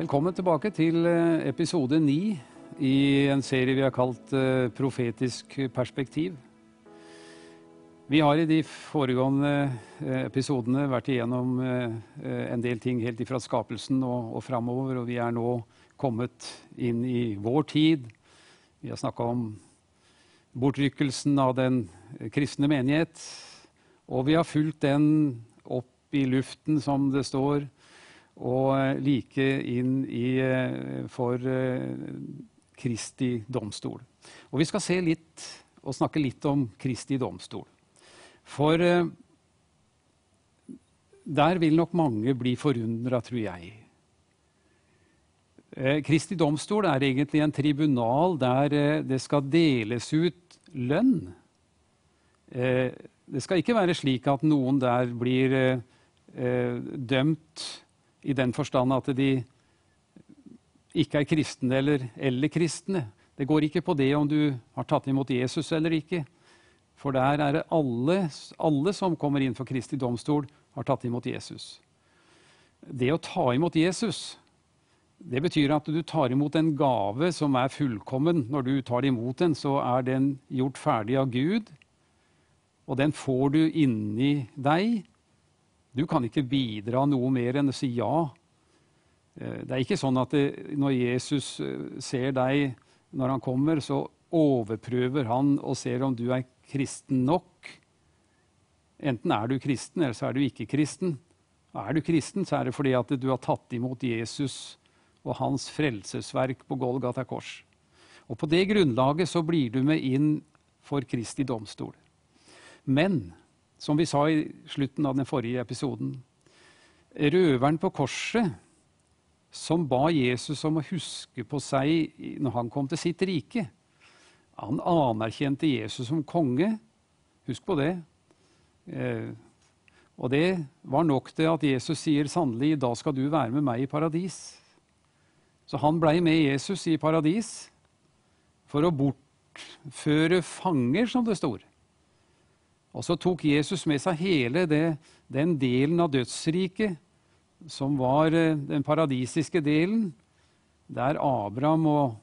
Velkommen tilbake til eh, episode ni i en serie vi har kalt eh, Profetisk perspektiv. Vi har i de foregående eh, episodene vært igjennom en del ting helt ifra skapelsen og, og framover, og vi er nå kommet inn i vår tid. Vi har snakka om bortrykkelsen av den kristne menighet, og vi har fulgt den opp i luften, som det står og eh, like inn i, eh, for eh, Kristi domstol. Og vi skal se litt og snakke litt om Kristi domstol. For der vil nok mange bli forundra, tror jeg. Kristi domstol er egentlig en tribunal der det skal deles ut lønn. Det skal ikke være slik at noen der blir dømt i den forstand at de ikke er kristne eller, eller kristne. Det går ikke på det om du har tatt imot Jesus eller ikke. For der er det alle, alle som kommer inn for Kristi domstol, har tatt imot Jesus. Det å ta imot Jesus, det betyr at du tar imot en gave som er fullkommen. Når du tar imot den, så er den gjort ferdig av Gud. Og den får du inni deg, du kan ikke bidra noe mer enn å si ja. Eh, det er ikke sånn at det, når Jesus eh, ser deg når han kommer, så overprøver han og ser om du er kristen nok. Enten er du kristen, eller så er du ikke kristen. Er du kristen, så er det fordi at du har tatt imot Jesus og hans frelsesverk på Golgata kors. Og På det grunnlaget så blir du med inn for Kristi domstol. Men som vi sa i slutten av den forrige episoden. Røveren på korset som ba Jesus om å huske på seg når han kom til sitt rike. Han anerkjente Jesus som konge. Husk på det. Eh, og det var nok til at Jesus sier sannelig, da skal du være med meg i paradis. Så han blei med Jesus i paradis for å bortføre fanger, som det står. Og så tok Jesus med seg hele det, den delen av dødsriket som var eh, den paradisiske delen, der Abraham og,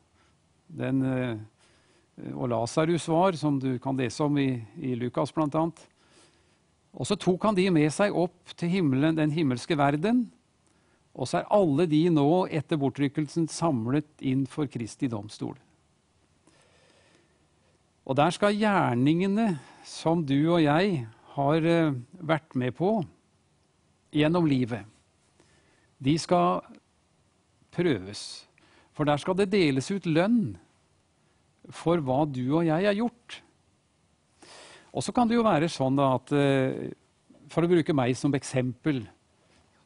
den, eh, og Lasarus var, som du kan lese om i, i Lukas bl.a. Og så tok han de med seg opp til himmelen, den himmelske verden. Og så er alle de nå, etter bortrykkelsen, samlet inn for Kristi domstol. Og der skal gjerningene som du og jeg har eh, vært med på gjennom livet, de skal prøves. For der skal det deles ut lønn for hva du og jeg har gjort. Og så kan det jo være sånn at eh, For å bruke meg som eksempel,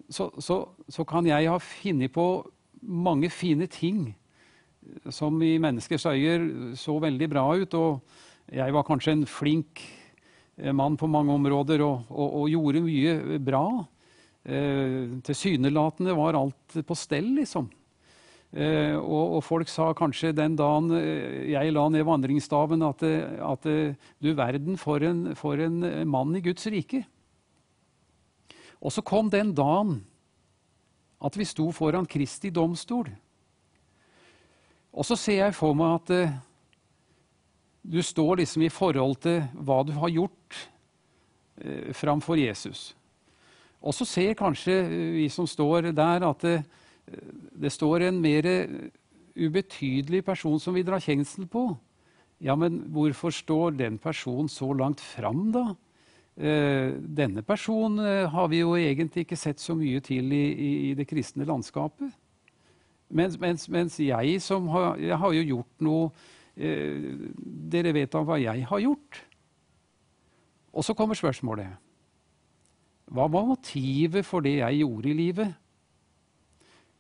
så, så, så kan jeg ha funnet på mange fine ting som i menneskers øyer så veldig bra ut. Og jeg var kanskje en flink eh, mann på mange områder og, og, og gjorde mye bra. Eh, Tilsynelatende var alt på stell, liksom. Eh, og, og, folk sa kanskje den dagen eh, jeg la ned vandringsstaven, at, at du verden for en, for en mann i Guds rike. Og så kom den dagen at vi sto foran Kristi domstol. Og så ser jeg for meg at du står liksom i forhold til hva du har gjort eh, framfor Jesus. Og så ser kanskje vi som står der, at det, det står en mer ubetydelig person som vi drar kjensel på. Ja, men hvorfor står den personen så langt fram, da? Eh, denne personen har vi jo egentlig ikke sett så mye til i, i, i det kristne landskapet. Mens, mens, mens jeg som har, jeg har jo gjort noe eh, Dere vet da hva jeg har gjort. Og så kommer spørsmålet. Hva var motivet for det jeg gjorde i livet?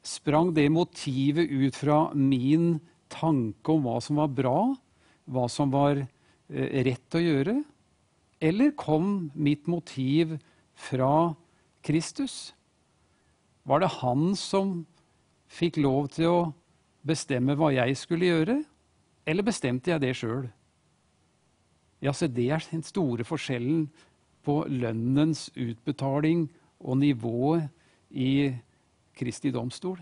Sprang det motivet ut fra min tanke om hva som var bra, hva som var eh, rett å gjøre? Eller kom mitt motiv fra Kristus? Var det han som fikk lov til å bestemme hva jeg skulle gjøre, eller bestemte jeg det sjøl? Ja, se, det er den store forskjellen på lønnens utbetaling og nivået i Kristi domstol.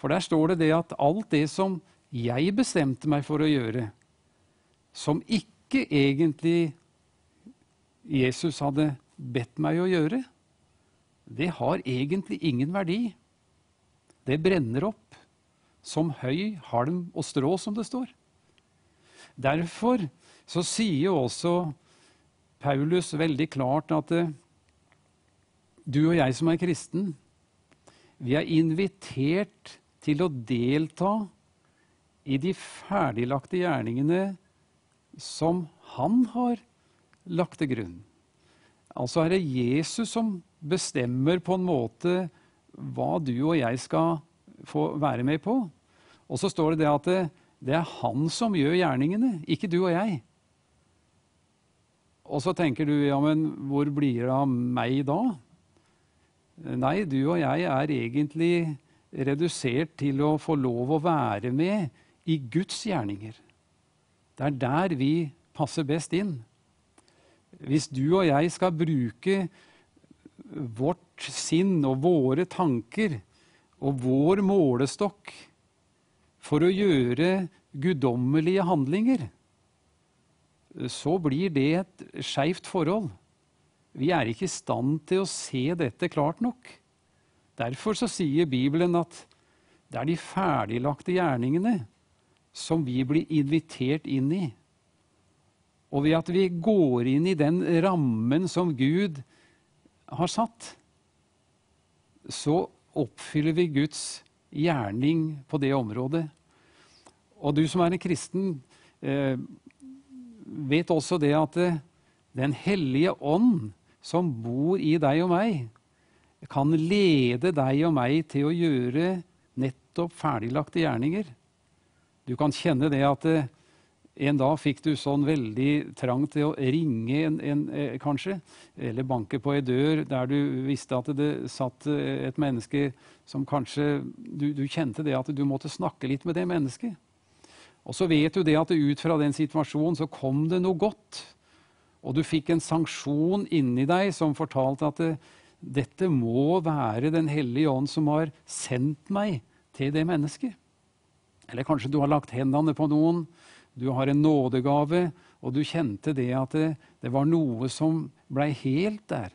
For der står det det at alt det som jeg bestemte meg for å gjøre, som ikke egentlig Jesus hadde bedt meg å gjøre, det har egentlig ingen verdi. Det brenner opp som høy, halm og strå, som det står. Derfor så sier også Paulus veldig klart at eh, du og jeg som er kristen, vi er invitert til å delta i de ferdiglagte gjerningene som han har lagt til grunn. Altså er det Jesus som bestemmer på en måte hva du og jeg skal få være med på. Og så står det det at det, er han som gjør gjerningene, ikke du og jeg. Og så tenker du ja, men hvor blir det av meg da? Nei, du og jeg er egentlig redusert til å få lov å være med i Guds gjerninger. Det er der vi passer best inn. Hvis du og jeg skal bruke vårt sinn og våre tanker og vår målestokk for å gjøre guddommelige handlinger, så blir det et skeivt forhold. Vi er ikke i stand til å se dette klart nok. Derfor så sier Bibelen at det er de ferdiglagte gjerningene som vi blir invitert inn i. Og ved at vi går inn i den rammen som Gud har satt, så oppfyller vi Guds gjerning på det området. Og du som er en kristen, eh, vet også det at eh, Den hellige ånd som bor i deg og meg, kan lede deg og meg til å gjøre nettopp ferdiglagte gjerninger. Du kan kjenne det at eh, en dag fikk du sånn veldig trang til å ringe en, en, eh, kanskje, eller banke på ei dør der du visste at det satt eh, et menneske som kanskje du, du, kjente det at du måtte snakke litt med det mennesket. Og så vet du det at ut fra den situasjonen så kom det noe godt. Og du fikk en sanksjon inni deg som fortalte at det, dette må være Den hellige ånd som har sendt meg til det mennesket. Eller kanskje du har lagt hendene på noen du har en nådegave, og du kjente det at det, det var noe som blei helt der.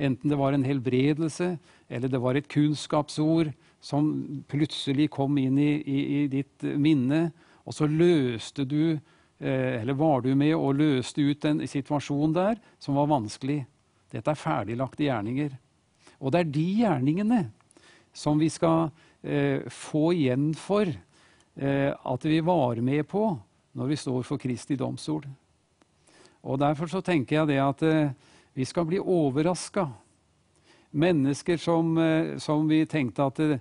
Enten det var en helbredelse, eller det var et kunnskapsord som plutselig kom inn i, i, i ditt minne, og så løste du eh, eller var du med og løste ut en situasjon der som var vanskelig? Dette er ferdiglagte gjerninger. Og det er de gjerningene som vi skal eh, få igjen for eh, at vi var med på når vi står for Kristi domstol. Og Derfor så tenker jeg det at eh, vi skal bli overraska. Mennesker som, eh, som, vi tenkte at eh,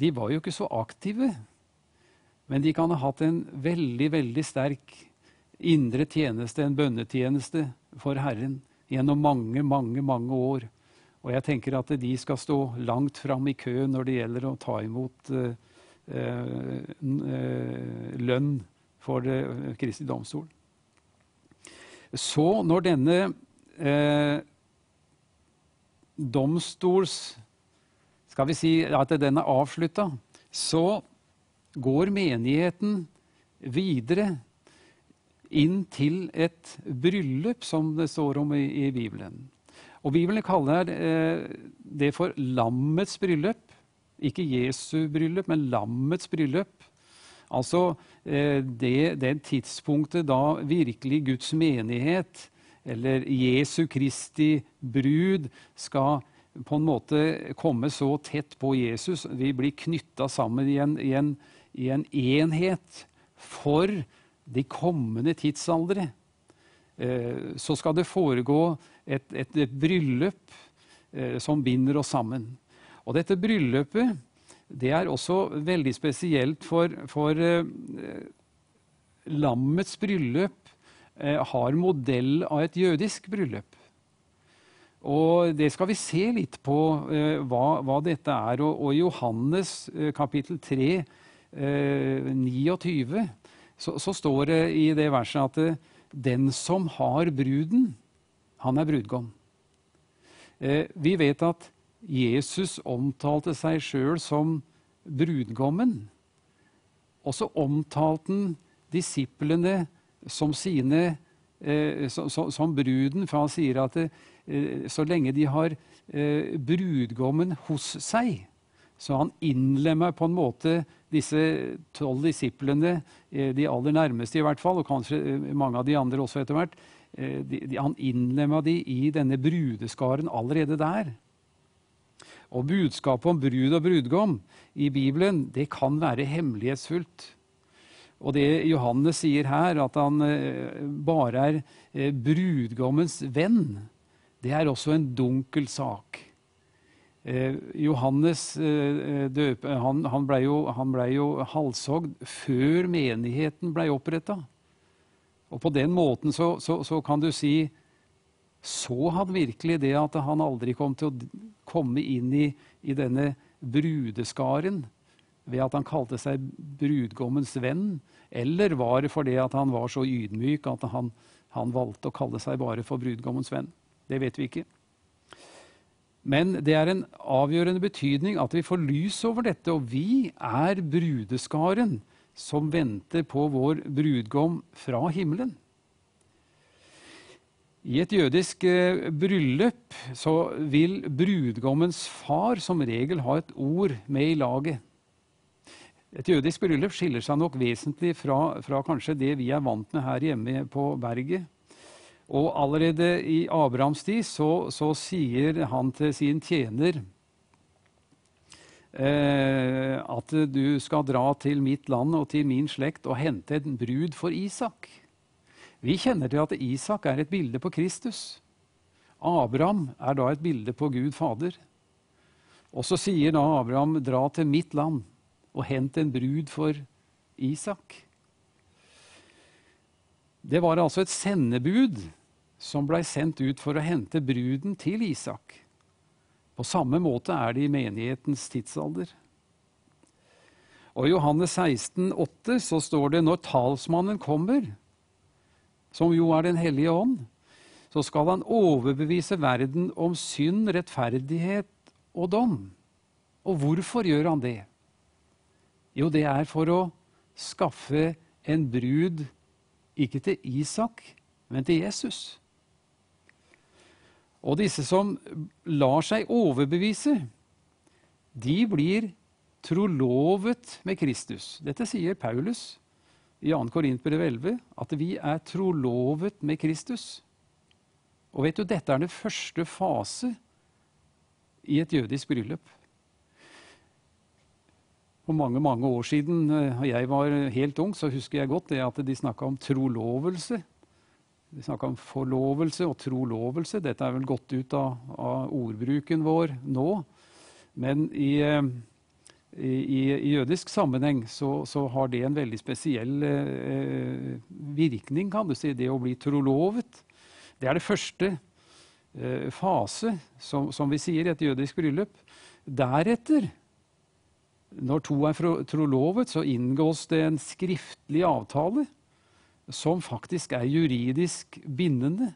de var jo ikke så aktive. Men de kan ha hatt en veldig, veldig sterk indre tjeneste, en bønnetjeneste for Herren gjennom mange, mange, mange år. Og jeg tenker at de skal stå langt fram i køen når det gjelder å ta imot uh, lønn for kristelig Kristi domstol. Så når denne eh, domstols Skal vi si at den er avslutta, så går menigheten videre inn til et bryllup, som det står om i, i Bibelen. Og Bibelen kaller eh, det for lammets bryllup. Ikke Jesu bryllup, men lammets bryllup. Altså eh, det, det tidspunktet da virkelig Guds menighet, eller Jesu Kristi brud, skal på en måte komme så tett på Jesus. Vi blir knytta sammen i en, i, en, i en, enhet for de kommende tidsaldre. Eh, så skal det foregå et, et, et bryllup eh, som binder oss sammen. Og dette bryllupet det er også veldig spesielt for, for eh, lammets bryllup eh, har modell av et jødisk bryllup. Og det skal vi se litt på eh, hva, hva, dette er. Og, i Johannes eh, kapittel 3, 29, eh, så, så, står det i det verset at eh, den som har bruden, han er brudgom. vi vet at Jesus omtalte seg sjøl som brudgommen. Og så omtalte han disiplene som sine eh, som, som, bruden, for han sier at eh, så lenge de har eh, brudgommen hos seg, så han innlemmer på en måte disse tolv disiplene, eh, de aller nærmeste i hvert fall, og kanskje eh, mange av de andre også etter hvert, eh, de, han innlemma de i denne brudeskaren allerede der. Og budskapet om brud og brudgom i Bibelen det kan være hemmelighetsfullt. Og det Johannes sier her, at han eh, bare er eh, brudgommens venn, det er også en dunkel sak. Eh, Johannes døpe, han, han ble jo, ble jo halshogd før menigheten ble oppretta. Og på den måten så, så, så kan du si så han virkelig det at han aldri kom til å komme inn i, i denne brudeskaren ved at han kalte seg brudgommens venn, eller var det fordi at han var så ydmyk at han, han valgte å kalle seg bare for brudgommens venn? Det vet vi ikke. Men det er en avgjørende betydning at vi får lys over dette, og vi er brudeskaren som venter på vår brudgom fra himmelen. I et jødisk eh, bryllup så vil brudgommens far som regel ha et ord med i laget. Et jødisk bryllup skiller seg nok vesentlig fra, fra, kanskje det vi er vant med her hjemme på berget. Og allerede i Abrahams tid så, så sier han til sin tjener eh, at du skal dra til mitt land og til min slekt og hente en brud for Isak. Vi kjenner til at Isak er et bilde på Kristus. Abraham er da et bilde på Gud Fader. Og så sier da Abraham, 'Dra til mitt land og hent en brud for Isak'. Det var altså et sendebud som blei sendt ut for å hente bruden til Isak. På samme måte er det i menighetens tidsalder. Og I Johannes 16, 16,8 så står det når talsmannen kommer, som jo er Den hellige ånd, så skal han overbevise verden om synd, rettferdighet og dom. Og hvorfor gjør han det? Jo, det er for å skaffe en brud ikke til Isak, men til Jesus. Og disse som lar seg overbevise, de blir trolovet med Kristus. Dette sier Paulus i 2. Korintbrev 11 at vi er trolovet med Kristus. Og vet du, dette er den første fase i et jødisk bryllup. For mange mange år siden, da eh, jeg var helt ung, så husker jeg godt det at de snakka om trolovelse. De snakka om forlovelse og trolovelse. Dette er vel gått ut av, av ordbruken vår nå. Men i eh, i, i, jødisk sammenheng så, så, har det en veldig spesiell eh, virkning, kan du si, det å bli trolovet. Det er det første eh, fase, som, som, vi sier i et jødisk bryllup. Deretter, når to er trolovet, så inngås det en skriftlig avtale som faktisk er juridisk bindende.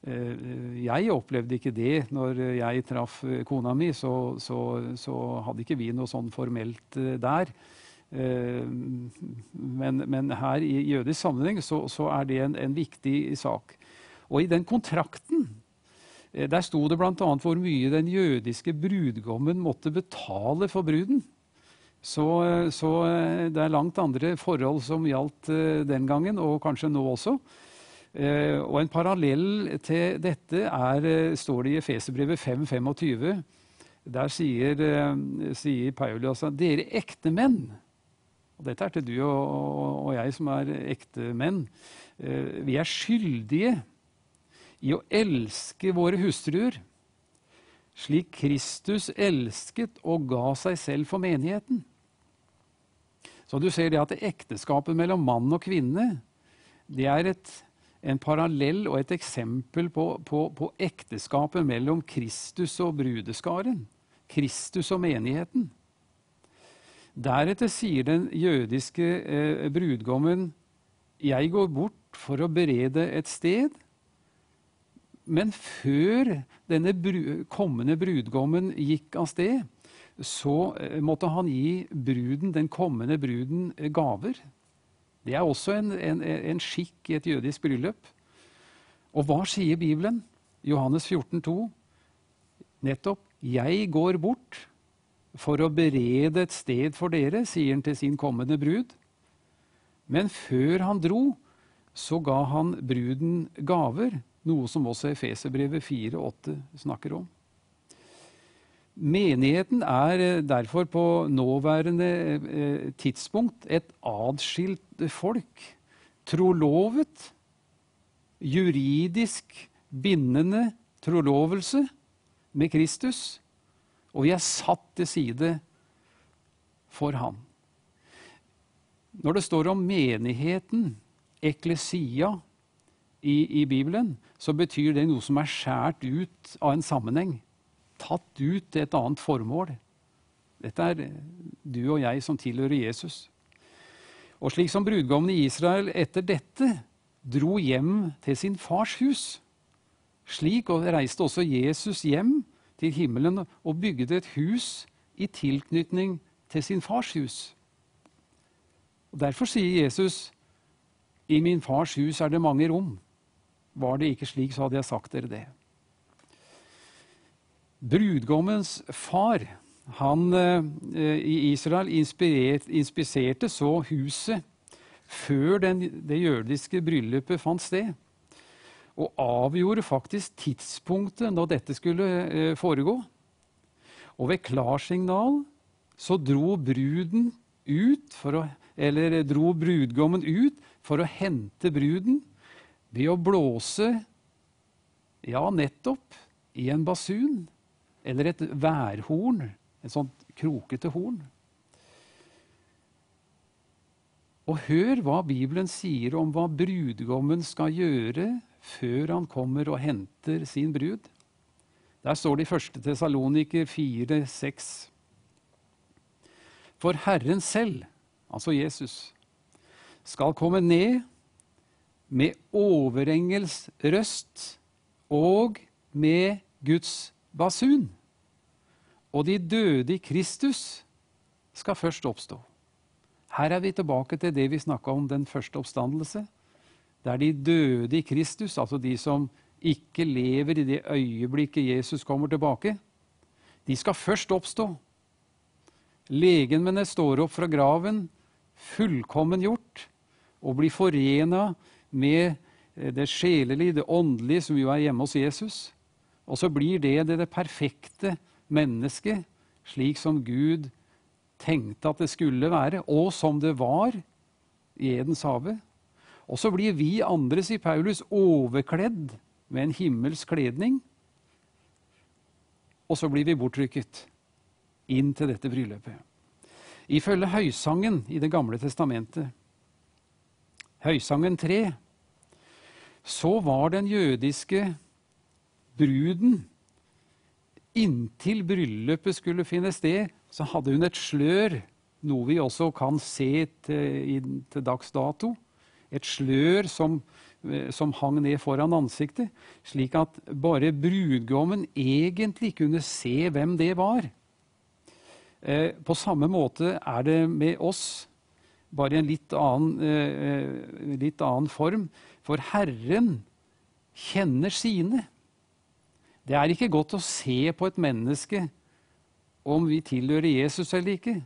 Eh, jeg opplevde ikke det når jeg traff eh, kona mi. Så, så, så hadde ikke vi noe sånn formelt eh, der. Men, men her i jødisk sammenheng så, så er det en, en, viktig sak. Og i den kontrakten der sto det bl.a. hvor mye den jødiske brudgommen måtte betale for bruden. Så, så det er langt andre forhold som gjaldt den gangen, og kanskje nå også. Eh, og en parallell til dette er, eh, står det i Efeserbrevet 5.25. Der sier, eh, sier Paulus at dere ektemenn og Dette er til du og jeg som er ekte menn. Vi er skyldige i å elske våre hustruer slik Kristus elsket og ga seg selv for menigheten. Så du ser det at ekteskapet mellom mann og kvinne det er et en parallell og et eksempel på, på, på ekteskapet mellom Kristus og brudeskaren. Kristus og menigheten. Deretter sier den jødiske eh, brudgommen, 'Jeg går bort for å berede et sted'. Men før denne bru, kommende brudgommen gikk av sted, så eh, måtte han gi bruden, den kommende bruden eh, gaver. Det er også en, en, en skikk i et jødisk bryllup. Og hva sier Bibelen? Johannes 14, 14,2. Nettopp. Jeg går bort for å berede et sted for dere, sier han til sin kommende brud. Men før han dro, så ga han bruden gaver, noe som også Efeserbrevet 4,8 snakker om. Menigheten er eh, derfor på nåværende eh, tidspunkt et adskilt folk. Trolovet, juridisk bindende trolovelse med Kristus, og vi er satt til side for Han. Når det står om menigheten, eklesia, i, i Bibelen, så betyr det noe som er skåret ut av en sammenheng. Tatt ut til et annet formål. Dette er du og jeg som tilhører Jesus. Og slik som brudgommen i Israel etter dette dro hjem til sin fars hus, slik reiste også Jesus hjem til himmelen og bygde et hus i tilknytning til sin fars hus. Og Derfor sier Jesus, 'I min fars hus er det mange rom'. Var det ikke slik, så hadde jeg sagt dere det. Brudgommens far han eh, i Israel inspiserte så huset før den, det jødiske bryllupet fant sted og avgjorde faktisk tidspunktet når dette skulle eh, foregå. Og ved klarsignal så dro bruden ut for å Eller dro brudgommen ut for å hente bruden ved å blåse Ja, nettopp i en basun. Eller et værhorn. Et sånt krokete horn. Og hør hva Bibelen sier om hva brudgommen skal gjøre før han kommer og henter sin brud. Der står det i 1. Tesaloniker 4, 6. For Herren selv, altså Jesus, skal komme ned med overengels røst og med Guds basun. Og de døde i Kristus skal først oppstå. Her er vi tilbake til det vi snakka om den første oppstandelse. Det er de døde i Kristus, altså de som ikke lever i det øyeblikket Jesus kommer tilbake. De skal først oppstå. Legemene står opp fra graven, fullkommen gjort, og blir forena med det sjelelige, det åndelige, som jo er hjemme hos Jesus. Og så blir det det, det perfekte mennesket, slik som Gud tenkte at det skulle være, og som det var i Edens hage. Og så blir vi andre, sier Paulus, overkledd med en himmelsk kledning. Og så blir vi bortrykket inn til dette bryllupet. Ifølge Høysangen i Det gamle testamentet, Høysangen 3, så var den jødiske bruden Inntil bryllupet skulle finne sted, så hadde hun et slør, noe vi også kan se til, til dags dato et slør som, eh, som, hang ned foran ansiktet, slik at bare brudgommen egentlig kunne se hvem det var. Eh, på samme måte er det med oss, bare i en litt annen, eh, litt annen form. For Herren kjenner sine. Det er ikke godt å se på et menneske om vi tilhører Jesus eller ikke.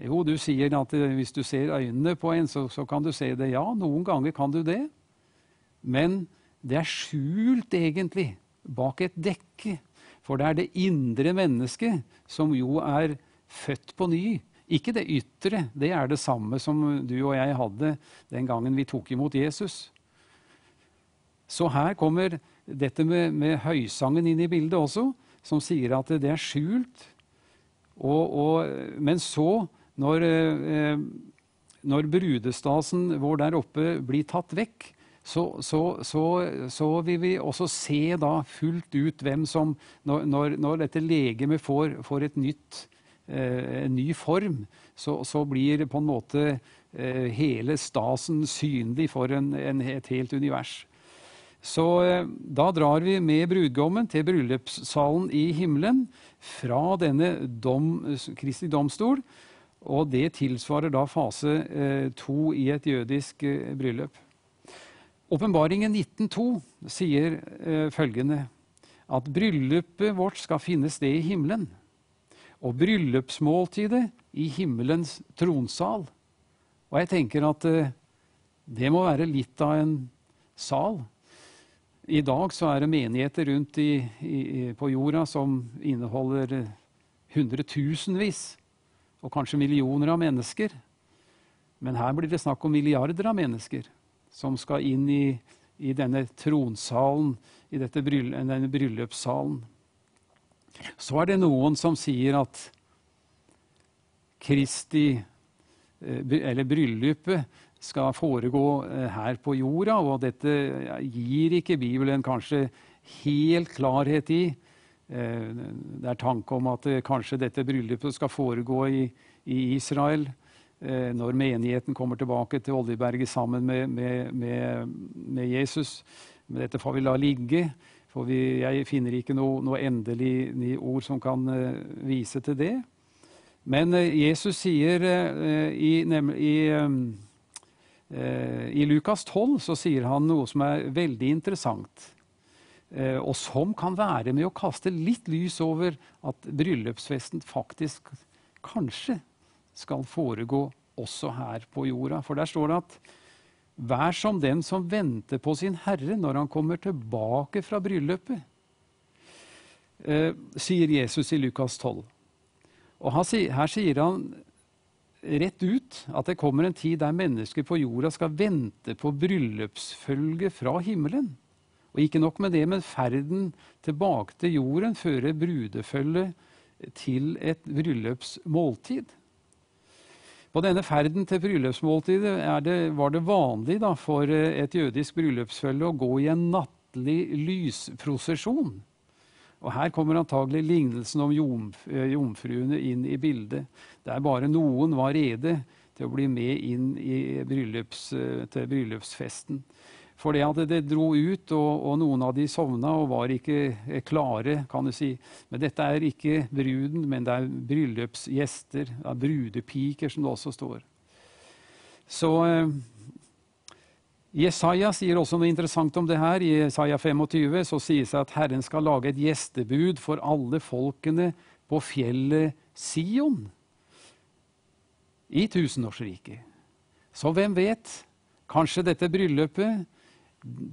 Jo, du sier at hvis du ser øynene på en, så, så, kan du se det. Ja, noen ganger kan du det. Men det er skjult, egentlig, bak et dekke. For det er det indre mennesket som jo er født på ny. Ikke det ytre. Det er det samme som du og jeg hadde den gangen vi tok imot Jesus. Så her kommer dette med, med høysangen inn i bildet også, som sier at det er skjult. Og, og, men så når, eh, når brudestasen vår der oppe blir tatt vekk, så, så, så, så, vil vi også se da fullt ut hvem som Når, når, dette legemet får, får nytt, eh, en ny form, så, blir på en måte eh, hele stasen synlig for en, en, et helt univers. Så eh, da drar vi med brudgommen til bryllupssalen i himmelen fra denne dom, Kristi domstol. Og det tilsvarer da fase eh, to i et jødisk eh, bryllup. Åpenbaringen 19.2 sier følgende at bryllupet vårt skal finne sted i himmelen. Og bryllupsmåltidet i himmelens tronsal. Og jeg tenker at det må være litt av en sal. I dag så er det menigheter rundt i, i, på jorda som inneholder hundretusenvis og kanskje millioner av mennesker. Men her blir det snakk om milliarder av mennesker som skal inn i, i denne tronsalen, i bryll, denne bryllupssalen. Så er det noen som sier at Kristi, eh, eller bryllupet, skal foregå eh, her på jorda. Og dette gir ikke Bibelen kanskje helt klarhet i. Eh, det er tanke om at eh, kanskje dette bryllupet skal foregå i, i Israel når menigheten kommer tilbake til Oljeberget sammen med, med, med, med Jesus. Men dette får vi la ligge, for vi, jeg finner ikke noe, noe endelig ord som kan vise til det. Men Jesus sier i, i I Lukas 12 så sier han noe som er veldig interessant, eh, og som kan være med å kaste litt lys over at bryllupsfesten faktisk kanskje skal foregå også her på jorda. For der står det at Vær som den som venter på sin Herre når han kommer tilbake fra bryllupet, eh, sier Jesus i Lukas 12. Og her sier han rett ut at det kommer en tid der mennesker på jorda skal vente på bryllupsfølge fra himmelen. Og ikke nok med det, men ferden tilbake til jorden fører brudefølget til et bryllupsmåltid. På denne ferden til bryllupsmåltidet det, var det vanlig da, for et jødisk bryllupsfølge å gå i en nattlig lysprosesjon. Og Her kommer antagelig lignelsen om eh, jomfruene inn i bildet. Der bare noen var rede til å bli med inn bryllups, eh, til bryllupsfesten. For det at det dro ut, og, og, noen av de sovna og var ikke eh, klare, kan du si. Men dette er ikke bruden, men det er bryllupsgjester, brudepiker, som det også står. Så Jesaja sier også noe interessant om det her. I Jesaja 25 så sies det at Herren skal lage et gjestebud for alle folkene på fjellet Sion i tusenårsriket. Så hvem vet? Kanskje dette bryllupet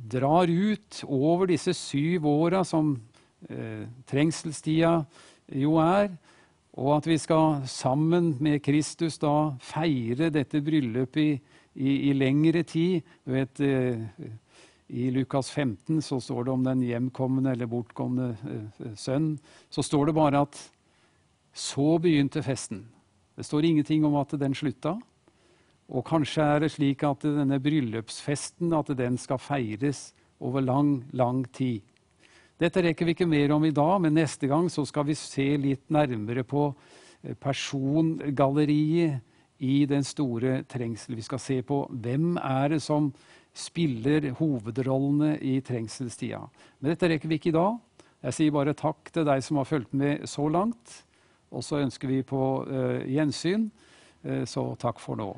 drar ut over disse syv åra som eh, trengselstida jo er, og at vi skal sammen med Kristus da feire dette bryllupet i i, i lengre tid. Du vet, eh, I Lukas 15 så står det om den hjemkomne eller bortkomne eh, sønn. Så står det bare at så begynte festen. Det står ingenting om at den slutta. Og kanskje er det slik at denne bryllupsfesten at den skal feires over lang, lang tid. Dette rekker vi ikke mer om i dag, men neste gang så skal vi se litt nærmere på eh, persongalleriet i den store trengsel. Vi skal se på hvem er det som spiller hovedrollene i trengselstida. Men dette rekker vi ikke i dag. Jeg sier bare takk til deg som har fulgt med så langt. Og så ønsker vi på uh, gjensyn. Uh, så takk for nå.